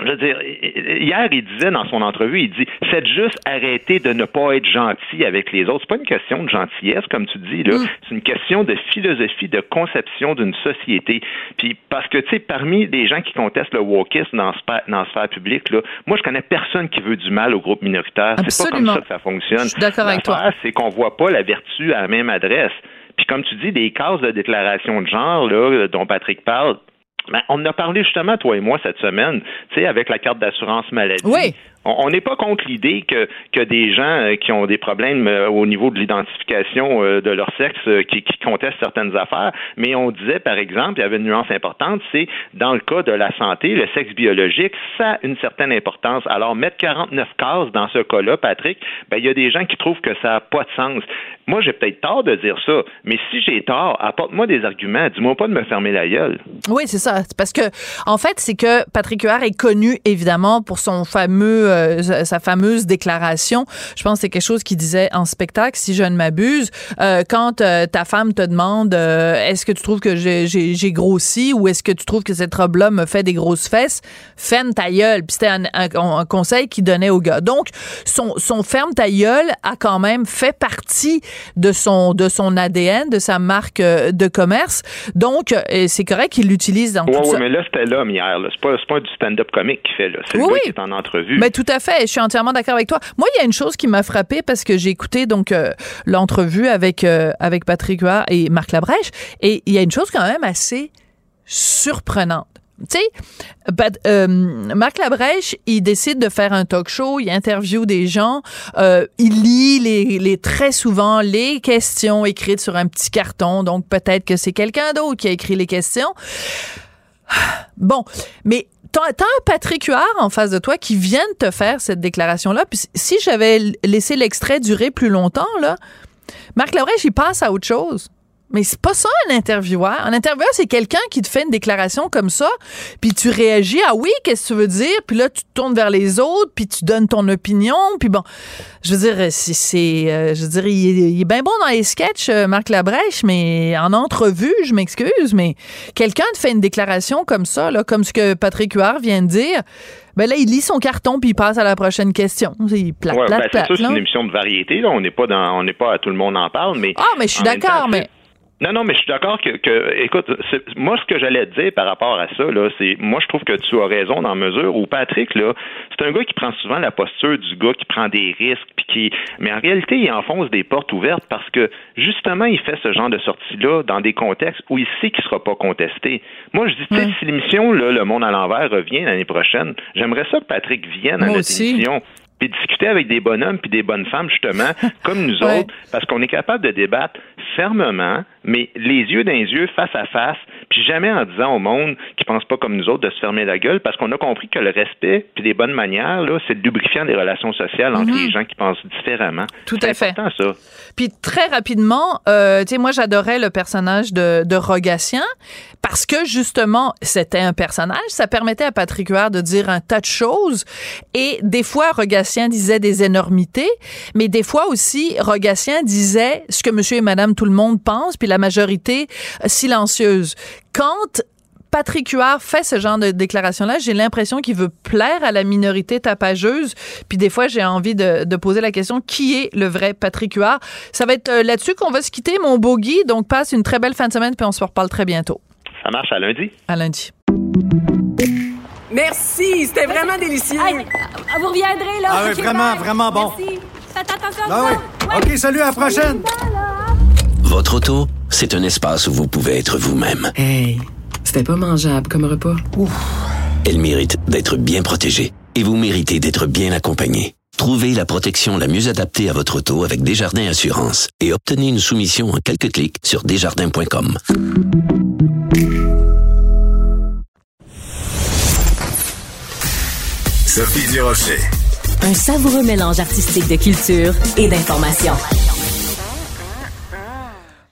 je veux dire, hier, il disait dans son entrevue, il dit, faites juste arrêter de ne pas être gentil avec les autres. C'est pas une question de gentillesse, comme tu dis, là. Mm. C'est une question de philosophie, de conception d'une société. Puis, parce que, tu sais, parmi les gens qui contestent le wokisme dans, dans la sphère publique, là, moi, je connais personne qui veut du mal au groupe minoritaire. C'est pas comme ça que ça fonctionne. D'accord avec toi. C'est qu'on voit pas la vertu à la même adresse. Puis, comme tu dis, des cases de déclaration de genre, là, dont Patrick parle, ben, on a parlé justement, toi et moi, cette semaine, tu sais, avec la carte d'assurance maladie. Oui. On n'est pas contre l'idée que, des gens euh, qui ont des problèmes euh, au niveau de l'identification euh, de leur sexe qui, qui contestent certaines affaires, mais on disait, par exemple, il y avait une nuance importante, c'est dans le cas de la santé, le sexe biologique, ça a une certaine importance. Alors, mettre 49 cases dans ce cas-là, Patrick, ben, il y a des gens qui trouvent que ça n'a pas de sens. moi, j'ai peut-être tort de dire ça, mais si j'ai tort, apporte-moi des arguments. Dis-moi pas de me fermer la gueule. Oui, c'est ça. Parce que, en fait, c'est que Patrick Huard est connu, évidemment, pour son fameux, euh, sa fameuse déclaration. Je pense que c'est quelque chose qu'il disait en spectacle, si je ne m'abuse. Euh, quand euh, ta femme te demande est-ce que tu trouves que j'ai grossi ou est-ce que tu trouves que cette robe-là me fait des grosses fesses, ferme ta gueule. Puis c'était un, un, conseil qu'il donnait au gars. Donc, son, son ferme ta gueule a quand même fait partie de son, de son ADN, de sa marque de commerce. Donc, c'est correct qu'il l'utilise dans tout ça. Oui, mais là, c'était l'homme hier. C'est pas, pas du stand-up comique qu'il fait. C'est le gars qui est en entrevue. Mais tout à fait. Je suis entièrement d'accord avec toi. Moi, il y a une chose qui m'a frappé parce que j'ai écouté donc euh, l'entrevue avec, euh, avec Patrick Huard et Marc Labrèche. Et il y a une chose quand même assez surprenante tu sais, euh, Marc Labrèche, il décide de faire un talk show, il interviewe des gens, euh, il lit les, très souvent les questions écrites sur un petit carton, donc peut-être que c'est quelqu'un d'autre qui a écrit les questions. Bon, mais t'as un Patrick Huard en face de toi qui vient de te faire cette déclaration-là. Puis si j'avais laissé l'extrait durer plus longtemps, là, Marc Labrèche, il passe à autre chose. Mais c'est pas ça un intervieweur. Un intervieweur, c'est quelqu'un qui te fait une déclaration comme ça, puis tu réagis ah oui, qu'est-ce que tu veux dire, puis là tu te tournes vers les autres, puis tu donnes ton opinion, puis bon, je veux dire c'est euh, je veux dire il est, bien bon dans les sketchs euh, Marc Labrèche, mais en entrevue, je m'excuse, mais quelqu'un te fait une déclaration comme ça là, comme ce que Patrick Huard vient de dire, ben là, il lit son carton puis il passe à la prochaine question. C'est plate, ouais, plate, ben, C'est une émission de variété. Là. On n'est pas dans, on n'est pas à tout le monde en parle, mais. Ah, mais je suis d'accord, mais. Non, non, mais je suis d'accord que, que, écoute, moi, ce que j'allais te dire par rapport à ça, là, c'est, moi, je trouve que tu as raison dans mesure où Patrick, là, c'est un gars qui prend souvent la posture du gars qui prend des risques, puis qui, mais en réalité, il enfonce des portes ouvertes parce que, justement, il fait ce genre de sortie-là dans des contextes où il sait qu'il sera pas contesté. Moi, je dis, tu sais, si l'émission, là, Le Monde à l'envers revient l'année prochaine, j'aimerais ça que Patrick vienne à notre émission puis discuter avec des bonhommes puis des bonnes femmes, justement, comme nous autres, parce qu'on est capable de débattre fermement, mais les yeux dans les yeux, face à face, puis jamais en disant au monde qui pense pas comme nous autres de se fermer la gueule, parce qu'on a compris que le respect puis les bonnes manières, là, c'est le lubrifiant des relations sociales entre Mhm. les gens qui pensent différemment. Tout à fait. important, ça. Puis très rapidement, euh, tu sais, moi j'adorais le personnage de, de Rogatien parce que justement c'était un personnage, ça permettait à Patrick Huard de dire un tas de choses et des fois Rogatien disait des énormités, mais des fois aussi Rogatien disait ce que Monsieur et Madame tout le monde pense, puis la majorité euh, silencieuse. Quand Patrick Huard fait ce genre de déclaration-là, j'ai l'impression qu'il veut plaire à la minorité tapageuse. Puis des fois, j'ai envie de, de poser la question qui est le vrai Patrick Huard? Ça va être euh, là-dessus qu'on va se quitter, mon beau Guy. Donc, passe une très belle fin de semaine, puis on se reparle très bientôt. Ça marche à lundi. À lundi. Merci, c'était vraiment délicieux. vous reviendrez, là. Ah oui, vraiment, vraiment bon. Merci. Faites attention. Ah oui. OK, salut, à la prochaine. Votre auto, c'est un espace où vous pouvez être vous-même. Hey, c'était pas mangeable comme repas. Elle mérite d'être bien protégée et vous méritez d'être bien accompagné. Trouvez la protection la mieux adaptée à votre auto avec Desjardins Assurance et obtenez une soumission en quelques clics sur desjardins.com. Sophie Durocher. Un savoureux mélange artistique de culture et d'information.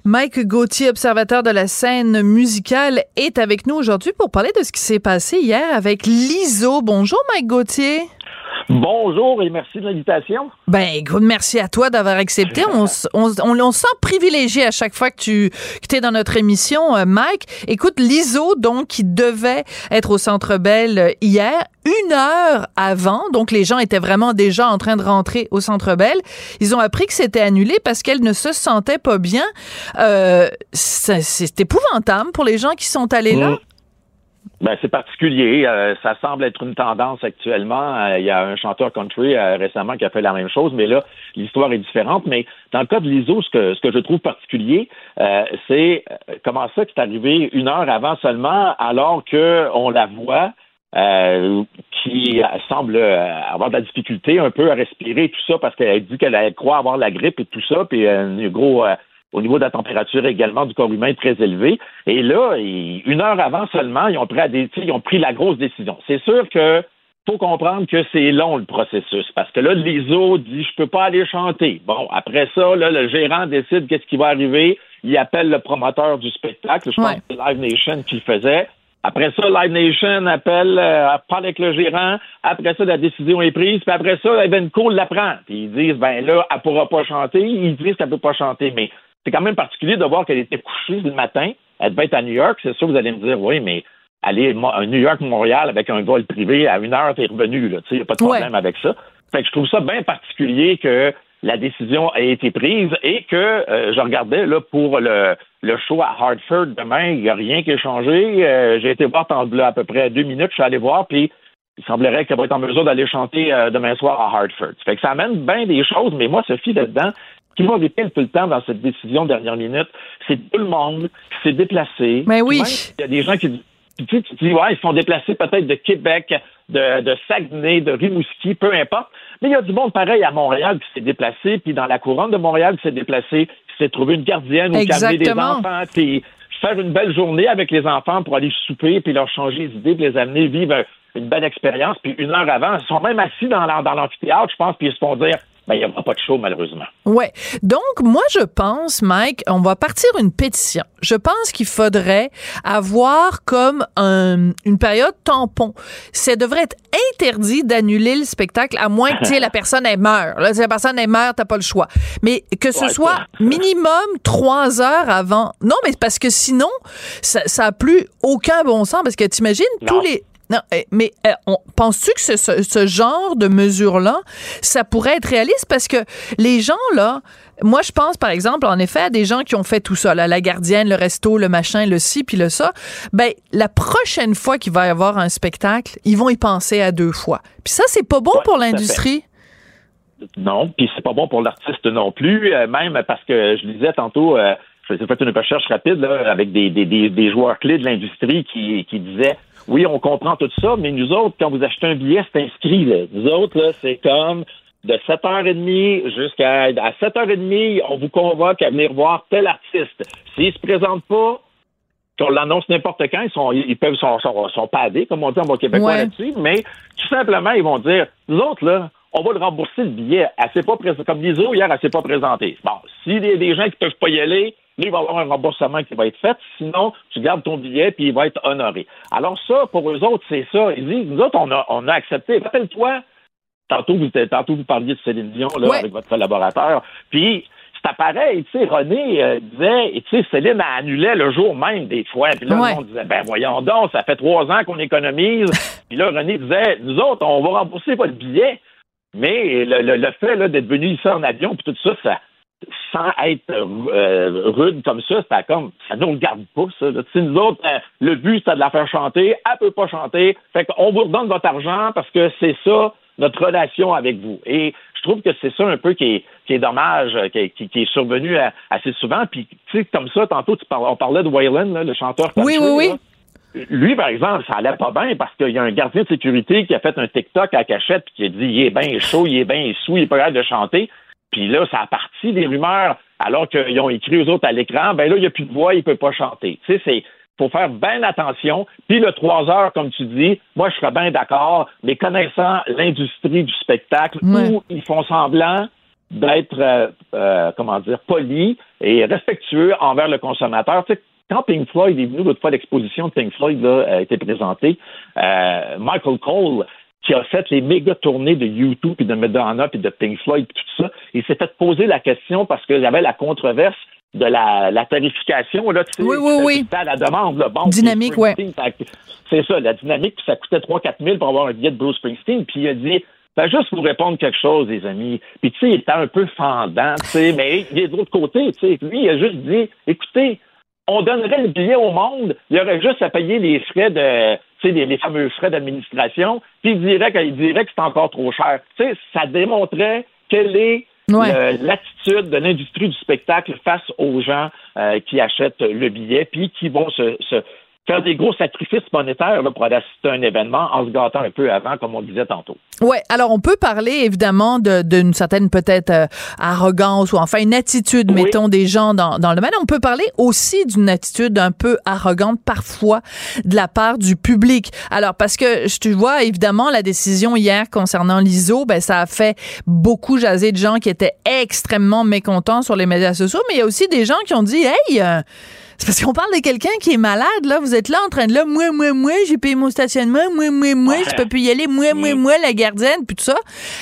Mike Gauthier, observateur de la scène musicale, est avec nous aujourd'hui pour parler de ce qui s'est passé hier avec l'ISO. Bonjour, Mike Gauthier. Bonjour et merci de l'invitation. Ben, écoute, merci à toi d'avoir accepté. On, on, on, on se sent privilégié à chaque fois que tu que es dans notre émission, euh, Mike. Écoute, l'ISO, donc, qui devait être au Centre Bell euh, hier, une heure avant, donc les gens étaient vraiment déjà en train de rentrer au Centre Bell, ils ont appris que c'était annulé parce qu'elle ne se sentait pas bien. Euh, c'est épouvantable pour les gens qui sont allés là. Ben, c'est particulier. Euh, ça semble être une tendance actuellement. Euh, il y a un chanteur country euh, récemment qui a fait la même chose, mais là, l'histoire est différente. Mais dans le cas de l'ISO, ce que, ce que je trouve particulier, c'est comment ça qui est arrivé une heure avant seulement, alors qu'on la voit qui semble avoir de la difficulté un peu à respirer tout ça parce qu'elle dit qu'elle elle croit avoir la grippe et tout ça, puis un gros au niveau de la température également du corps humain très élevé. Et là, une heure avant seulement, ils ont pris, à des, tu sais, ils ont pris la grosse décision. C'est sûr que faut comprendre que c'est long le processus parce que là, l'ISO dit je peux pas aller chanter. Bon, après ça, là, le gérant décide qu'est-ce qui va arriver. Il appelle le promoteur du spectacle. Je pense que c'est Live Nation qui le faisait. Après ça, Live Nation appelle, euh, parle avec le gérant. Après ça, la décision est prise. Puis après ça, Evenco l'apprend. Puis ils disent, ben là, elle pourra pas chanter. Ils disent qu'elle peut pas chanter. Mais c'est quand même particulier de voir qu'elle était couchée le matin. Elle devait être à New York. C'est sûr, vous allez me dire, oui, mais aller à New York-Montréal avec un vol privé à une heure, t'es revenu. Il n'y a pas de problème avec ça. Fait que je trouve ça bien particulier que la décision a été prise et que euh, je regardais là pour le, le show à Hartford demain, il n'y a rien qui a changé. Euh, j'ai été voir pendant à peu près deux minutes, je suis allé voir, puis il semblerait qu'elle va être en mesure d'aller chanter euh, demain soir à Hartford. Fait que ça amène bien des choses, mais moi, Sophie, là-dedans, qui m'horripile tout le temps dans cette décision dernière minute, c'est tout le monde qui s'est déplacé. Mais oui. Il y a des gens qui tu, dis, ouais, ils sont déplacés peut-être de Québec, de, de Saguenay, de Rimouski, peu importe. Mais il y a du monde pareil à Montréal qui s'est déplacé, puis dans la couronne de Montréal qui s'est déplacé, qui s'est trouvé une gardienne ou qui a des enfants, puis faire une belle journée avec les enfants pour aller souper, puis leur changer les idées, puis les amener vivre une belle expérience. Puis une heure avant, ils sont même assis dans l'amphithéâtre, je pense, puis ils se font dire ben, il n'y aura pas de show, malheureusement. Oui. Donc, moi, je pense, Mike, on va partir une pétition. Je pense qu'il faudrait avoir comme un, une période tampon. Ça devrait être interdit d'annuler le spectacle, à moins que la personne elle meurt. Là, si la personne est meurt, t'as pas le choix. Mais que ce soit minimum trois heures avant. Non, mais parce que sinon, ça, ça a plus aucun bon sens. Parce que t'imagines tous les non, eh, mais eh, penses-tu que ce, ce, genre de mesure-là, ça pourrait être réaliste? Parce que les gens, là, moi, je pense, par exemple, en effet, à des gens qui ont fait tout ça, la gardienne, le resto, le machin, le ci, puis le ça. Ben, la prochaine fois qu'il va y avoir un spectacle, ils vont y penser à deux fois. Puis ça, c'est pas bon pour l'industrie. Non, puis c'est pas bon pour l'artiste non plus, euh, même parce que je disais tantôt, euh, j'ai fait une recherche rapide là, avec des, des, des, joueurs clés de l'industrie qui, qui disaient oui, on comprend tout ça, mais nous autres, quand vous achetez un billet, c'est inscrit. Là. Nous autres, là, c'est comme de 7h30 jusqu'à à 7h30, on vous convoque à venir voir tel artiste. S'il se présente pas, on l'annonce n'importe quand, ils sont, ils peuvent sont, sont, padés, comme on dit en bon québécois là-dessus, mais tout simplement, ils vont dire, nous autres, là, on va le rembourser le billet. Elle s'est pas présentée. Comme l'ISO, hier, elle s'est pas présentée. Bon, s'il y a des gens qui peuvent pas y aller, il va y avoir un remboursement qui va être fait. Sinon, tu gardes ton billet puis il va être honoré. Alors ça, pour eux autres, c'est ça. Ils disent, nous autres, on a, on a accepté. Rappelle-toi, tantôt vous, tantôt vous parliez de Céline Dion là, avec votre collaborateur. Puis c'est pareil, tu sais, René euh, disait, tu sais, Céline a annulé le jour même des fois. Puis là, on disait, ben voyons donc, ça fait trois ans qu'on économise. puis là, René disait, nous autres, on va rembourser votre billet. Mais le, le, fait d'être venu ici en avion, puis tout ça, ça, sans être euh, rude comme ça, c'est comme ça nous regarde pas, ça. nous autres, euh, le but, c'est de la faire chanter, elle peut pas chanter. Fait qu'on vous redonne votre argent parce que c'est ça notre relation avec vous. Et je trouve que c'est ça un peu qui est, qui est dommage, euh, qui, qui, est survenu assez souvent. Puis, tu sais, comme ça, tantôt, tu on parlait de Waylon, le chanteur. Oui, oui, oui. Lui, par exemple, ça allait pas bien parce qu'il y a un gardien de sécurité qui a fait un TikTok à cachette puis qui a dit il est bien chaud, il est bien sous, il est pas capable de chanter. Puis là, ça a parti des rumeurs, alors qu'ils ont écrit aux autres à l'écran, ben là, il n'y a plus de voix, il ne peut pas chanter. Tu sais, c'est faut faire bien attention. Puis le trois heures, comme tu dis, moi, je serais bien d'accord, mais connaissant l'industrie du spectacle, où ils font semblant d'être, euh, euh, comment dire, polis et respectueux envers le consommateur. Tu sais, quand Pink Floyd est venu l'autre fois, l'exposition de Pink Floyd là, a été présentée, euh, Michael Cole qui a fait les méga tournées de YouTube puis de Madonna puis de Pink Floyd puis tout ça, il s'est fait poser la question parce qu'il y avait la controverse de la, la tarification là, tu sais, oui, oui, oui. à la demande. Là. Bon, dynamique, oui. C'est ça, la dynamique, puis ça coûtait 3-4 000 pour avoir un billet de Bruce Springsteen, puis il a dit ben, juste vous répondre quelque chose, les amis. Puis, tu sais, il était un peu fendant, tu sais, mais il est de l'autre côté, tu sais. Lui, il a juste dit, écoutez, on donnerait le billet au monde, il y aurait juste à payer les frais de, tu sais, les, fameux frais d'administration, puis il dirait, dirait que c'est encore trop cher. Tu sais, ça démontrait quelle est l'attitude de l'industrie du spectacle face aux gens euh, qui achètent le billet, puis qui vont se, faire des gros sacrifices monétaires là, pour aller assister à un événement en se gâtant un peu avant, comme on disait tantôt. Ouais, alors on peut parler évidemment de- d'une certaine peut-être euh, arrogance ou enfin une attitude, mettons, des gens dans, dans le domaine. On peut parler aussi d'une attitude un peu arrogante parfois de la part du public. Alors parce que je tu vois évidemment la décision hier concernant l'ISO, ben ça a fait beaucoup jaser de gens qui étaient extrêmement mécontents sur les médias sociaux, mais il y a aussi des gens qui ont dit hey euh, c'est parce qu'on parle de quelqu'un qui est malade, là. Vous êtes là en train de là, moi, moi, moi, j'ai payé mon stationnement, moi, moi, moi, je peux plus y aller, moi, moi, moi, la gardienne, puis tout ça.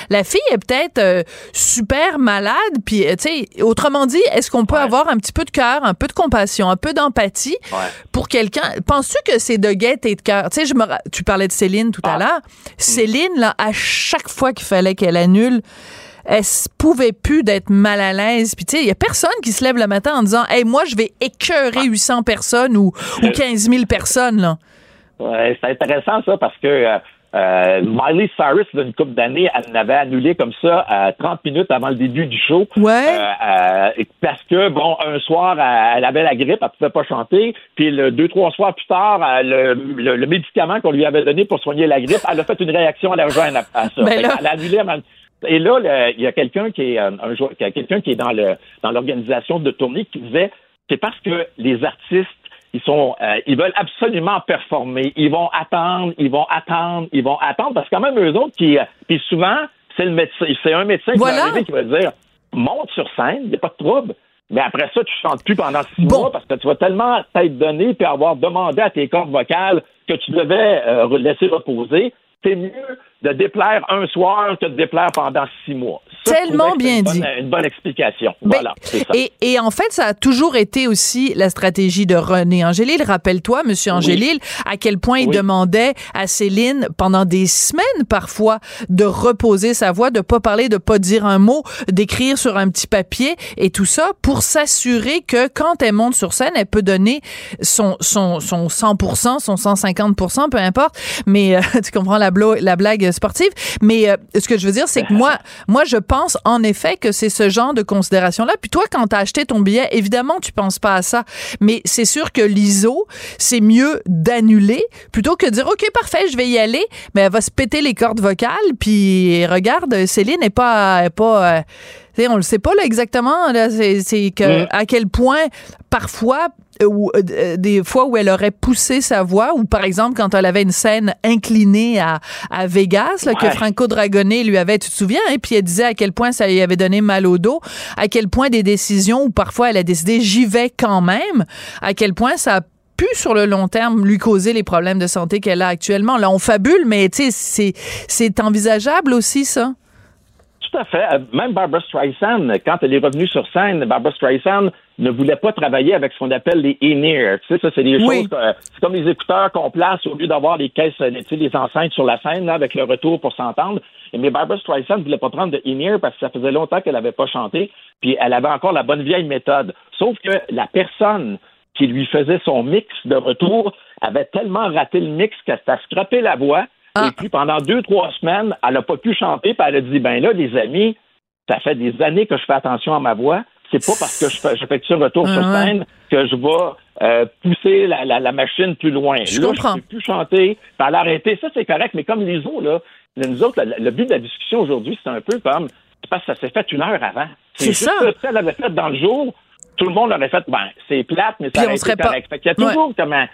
La fille est peut-être euh, super malade, puis, euh, tu sais, autrement dit, est-ce qu'on peut avoir un petit peu de cœur, un peu de compassion, un peu d'empathie pour quelqu'un? Penses-tu que c'est de gaieté de cœur? Tu sais, je me tu parlais de Céline tout à l'heure. Céline, là, à chaque fois qu'il fallait qu'elle annule, elle pouvait plus d'être mal à l'aise? Puis tu sais, il y a personne qui se lève le matin en disant, hey, moi, je vais écœurer 800 personnes ou, ou 15 000 personnes, là. Ouais, c'est intéressant ça parce que euh, euh, Miley Cyrus, il y a une couple d'années, elle n'avait annulé comme ça euh, 30 minutes avant le début du show. Ouais. Euh, euh, parce que, bon, un soir, elle, elle avait la grippe, elle pouvait pas chanter. Puis le, deux, trois soirs plus tard, euh, le, le- le médicament qu'on lui avait donné pour soigner la grippe, elle a fait une réaction allergène à, à ça. Ben là. qu'elle a annulé et là, il y a quelqu'un qui est euh, un quelqu'un qui est dans le dans l'organisation de tournée qui disait c'est parce que les artistes ils sont euh, ils veulent absolument performer, ils vont attendre, ils vont attendre, ils vont attendre parce que quand même eux autres qui euh, puis souvent c'est le médecin, c'est un médecin qui Voilà. va arriver qui va dire monte sur scène, il n'y a pas de trouble. Mais après ça, tu chantes plus pendant six mois parce que tu vas tellement t'être donné puis avoir demandé à tes cordes vocales que tu devais euh, laisser reposer. C'est mieux de déplaire un soir que de déplaire pendant six mois. Ça, Tellement bien une dit. bonne- une bonne explication. Ben, voilà, ça. Et, et en fait, ça a toujours été aussi la stratégie de René Angélil. Rappelle-toi, Monsieur Angélil, à quel point il demandait à Céline pendant des semaines parfois de reposer sa voix, de pas parler, de pas dire un mot, d'écrire sur un petit papier et tout ça pour s'assurer que quand elle monte sur scène, elle peut donner son son son 100%, son 150%, peu importe. Mais euh, tu comprends la blague sportive. Mais euh, ce que je veux dire, c'est que moi, moi, je pense en effet que c'est ce genre de considération-là. Puis toi, quand t'as acheté ton billet, évidemment, tu penses pas à ça. Mais c'est sûr que l'ISO, c'est mieux d'annuler plutôt que de dire, OK, parfait, je vais y aller. Mais elle va se péter les cordes vocales. Puis regarde, Céline n'est pas, est pas, euh, on le sait pas là exactement. Là, c'est, que Mm. à quel point parfois euh, ou euh, euh, des fois où elle aurait poussé sa voix ou par exemple quand elle avait une scène inclinée à, à Vegas là, que. Franco Dragone lui avait tu te souviens hein, puis elle disait à quel point ça lui avait donné mal au dos à quel point des décisions où parfois elle a décidé j'y vais quand même à quel point ça a pu sur le long terme lui causer les problèmes de santé qu'elle a actuellement là on fabule mais tu sais c'est c'est envisageable aussi ça? Tout à fait. Euh, Même Barbara Streisand, quand elle est revenue sur scène, Barbara Streisand ne voulait pas travailler avec ce qu'on appelle les in-ear. Tu sais, ça, c'est des Oui. choses, que- c'est comme les écouteurs qu'on place au lieu d'avoir les caisses, euh, tu sais, les enceintes sur la scène, là, avec le retour pour s'entendre. Et Mais Barbara Streisand ne voulait pas prendre de in-ear parce que ça faisait longtemps qu'elle n'avait pas chanté, puis elle avait encore la bonne vieille méthode. Sauf que la personne qui lui faisait son mix de retour avait tellement raté le mix que ça a scrappé la voix. Et puis pendant deux, trois semaines, elle n'a pas pu chanter, puis elle a dit Ben là, les amis, ça fait des années que je fais attention à ma voix. C'est pas parce que je fais- j'effectue un retour Ah sur ouais. scène que je vais euh, pousser la, la- la machine plus loin. Je là, comprends. je peux plus chanter, a arrêté. Ça, c'est correct, mais comme les autres, là, nous autres, le, le but de la discussion aujourd'hui, c'est un peu comme c'est parce que ça s'est fait une heure avant. C'est ça. Si elle l'avait fait dans le jour, tout le monde aurait fait, ben, c'est plate, mais Puis ça on aurait serait été pas- correct. Fait qu'il y a toujours comme un,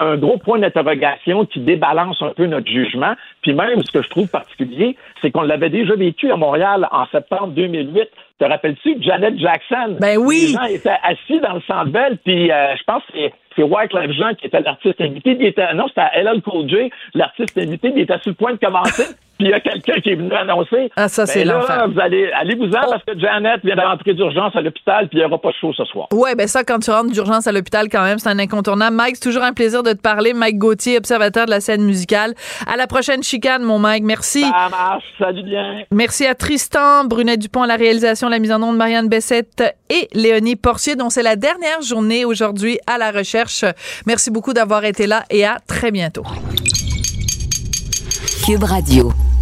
un gros point d'interrogation qui débalance un peu notre jugement. Puis même, ce que je trouve particulier, c'est qu'on l'avait déjà vécu à Montréal en septembre 2008. Te rappelles-tu Janet Jackson? Ben oui! Les gens étaient assis dans le Centre Bell, puis euh, je pense que c'est c'est Wyclef Jean qui était l'artiste invité. Il était, non, c'était LL Cool J, l'artiste invité. Il était sur le point de commencer. Puis il y a quelqu'un qui est venu annoncer. Ah, ça, Ben c'est là, l'enfer. Vous allez, allez-vous-en parce que Janet vient de rentrer d'urgence à l'hôpital, puis il n'y aura pas de show ce soir. Ouais, ben ça, quand tu rentres d'urgence à l'hôpital, quand même, c'est un incontournable. Mike, c'est toujours un plaisir de te parler. Mike Gauthier, observateur de la scène musicale. À la prochaine chicane, mon Mike. Merci. Ça marche. Salut bien. Merci à Tristan, Brunet Dupont à la réalisation, la mise en onde, Marianne Bessette et Léonie Portier, dont c'est la dernière journée aujourd'hui à la recherche. Merci beaucoup d'avoir été là et à très bientôt. Cube Radio.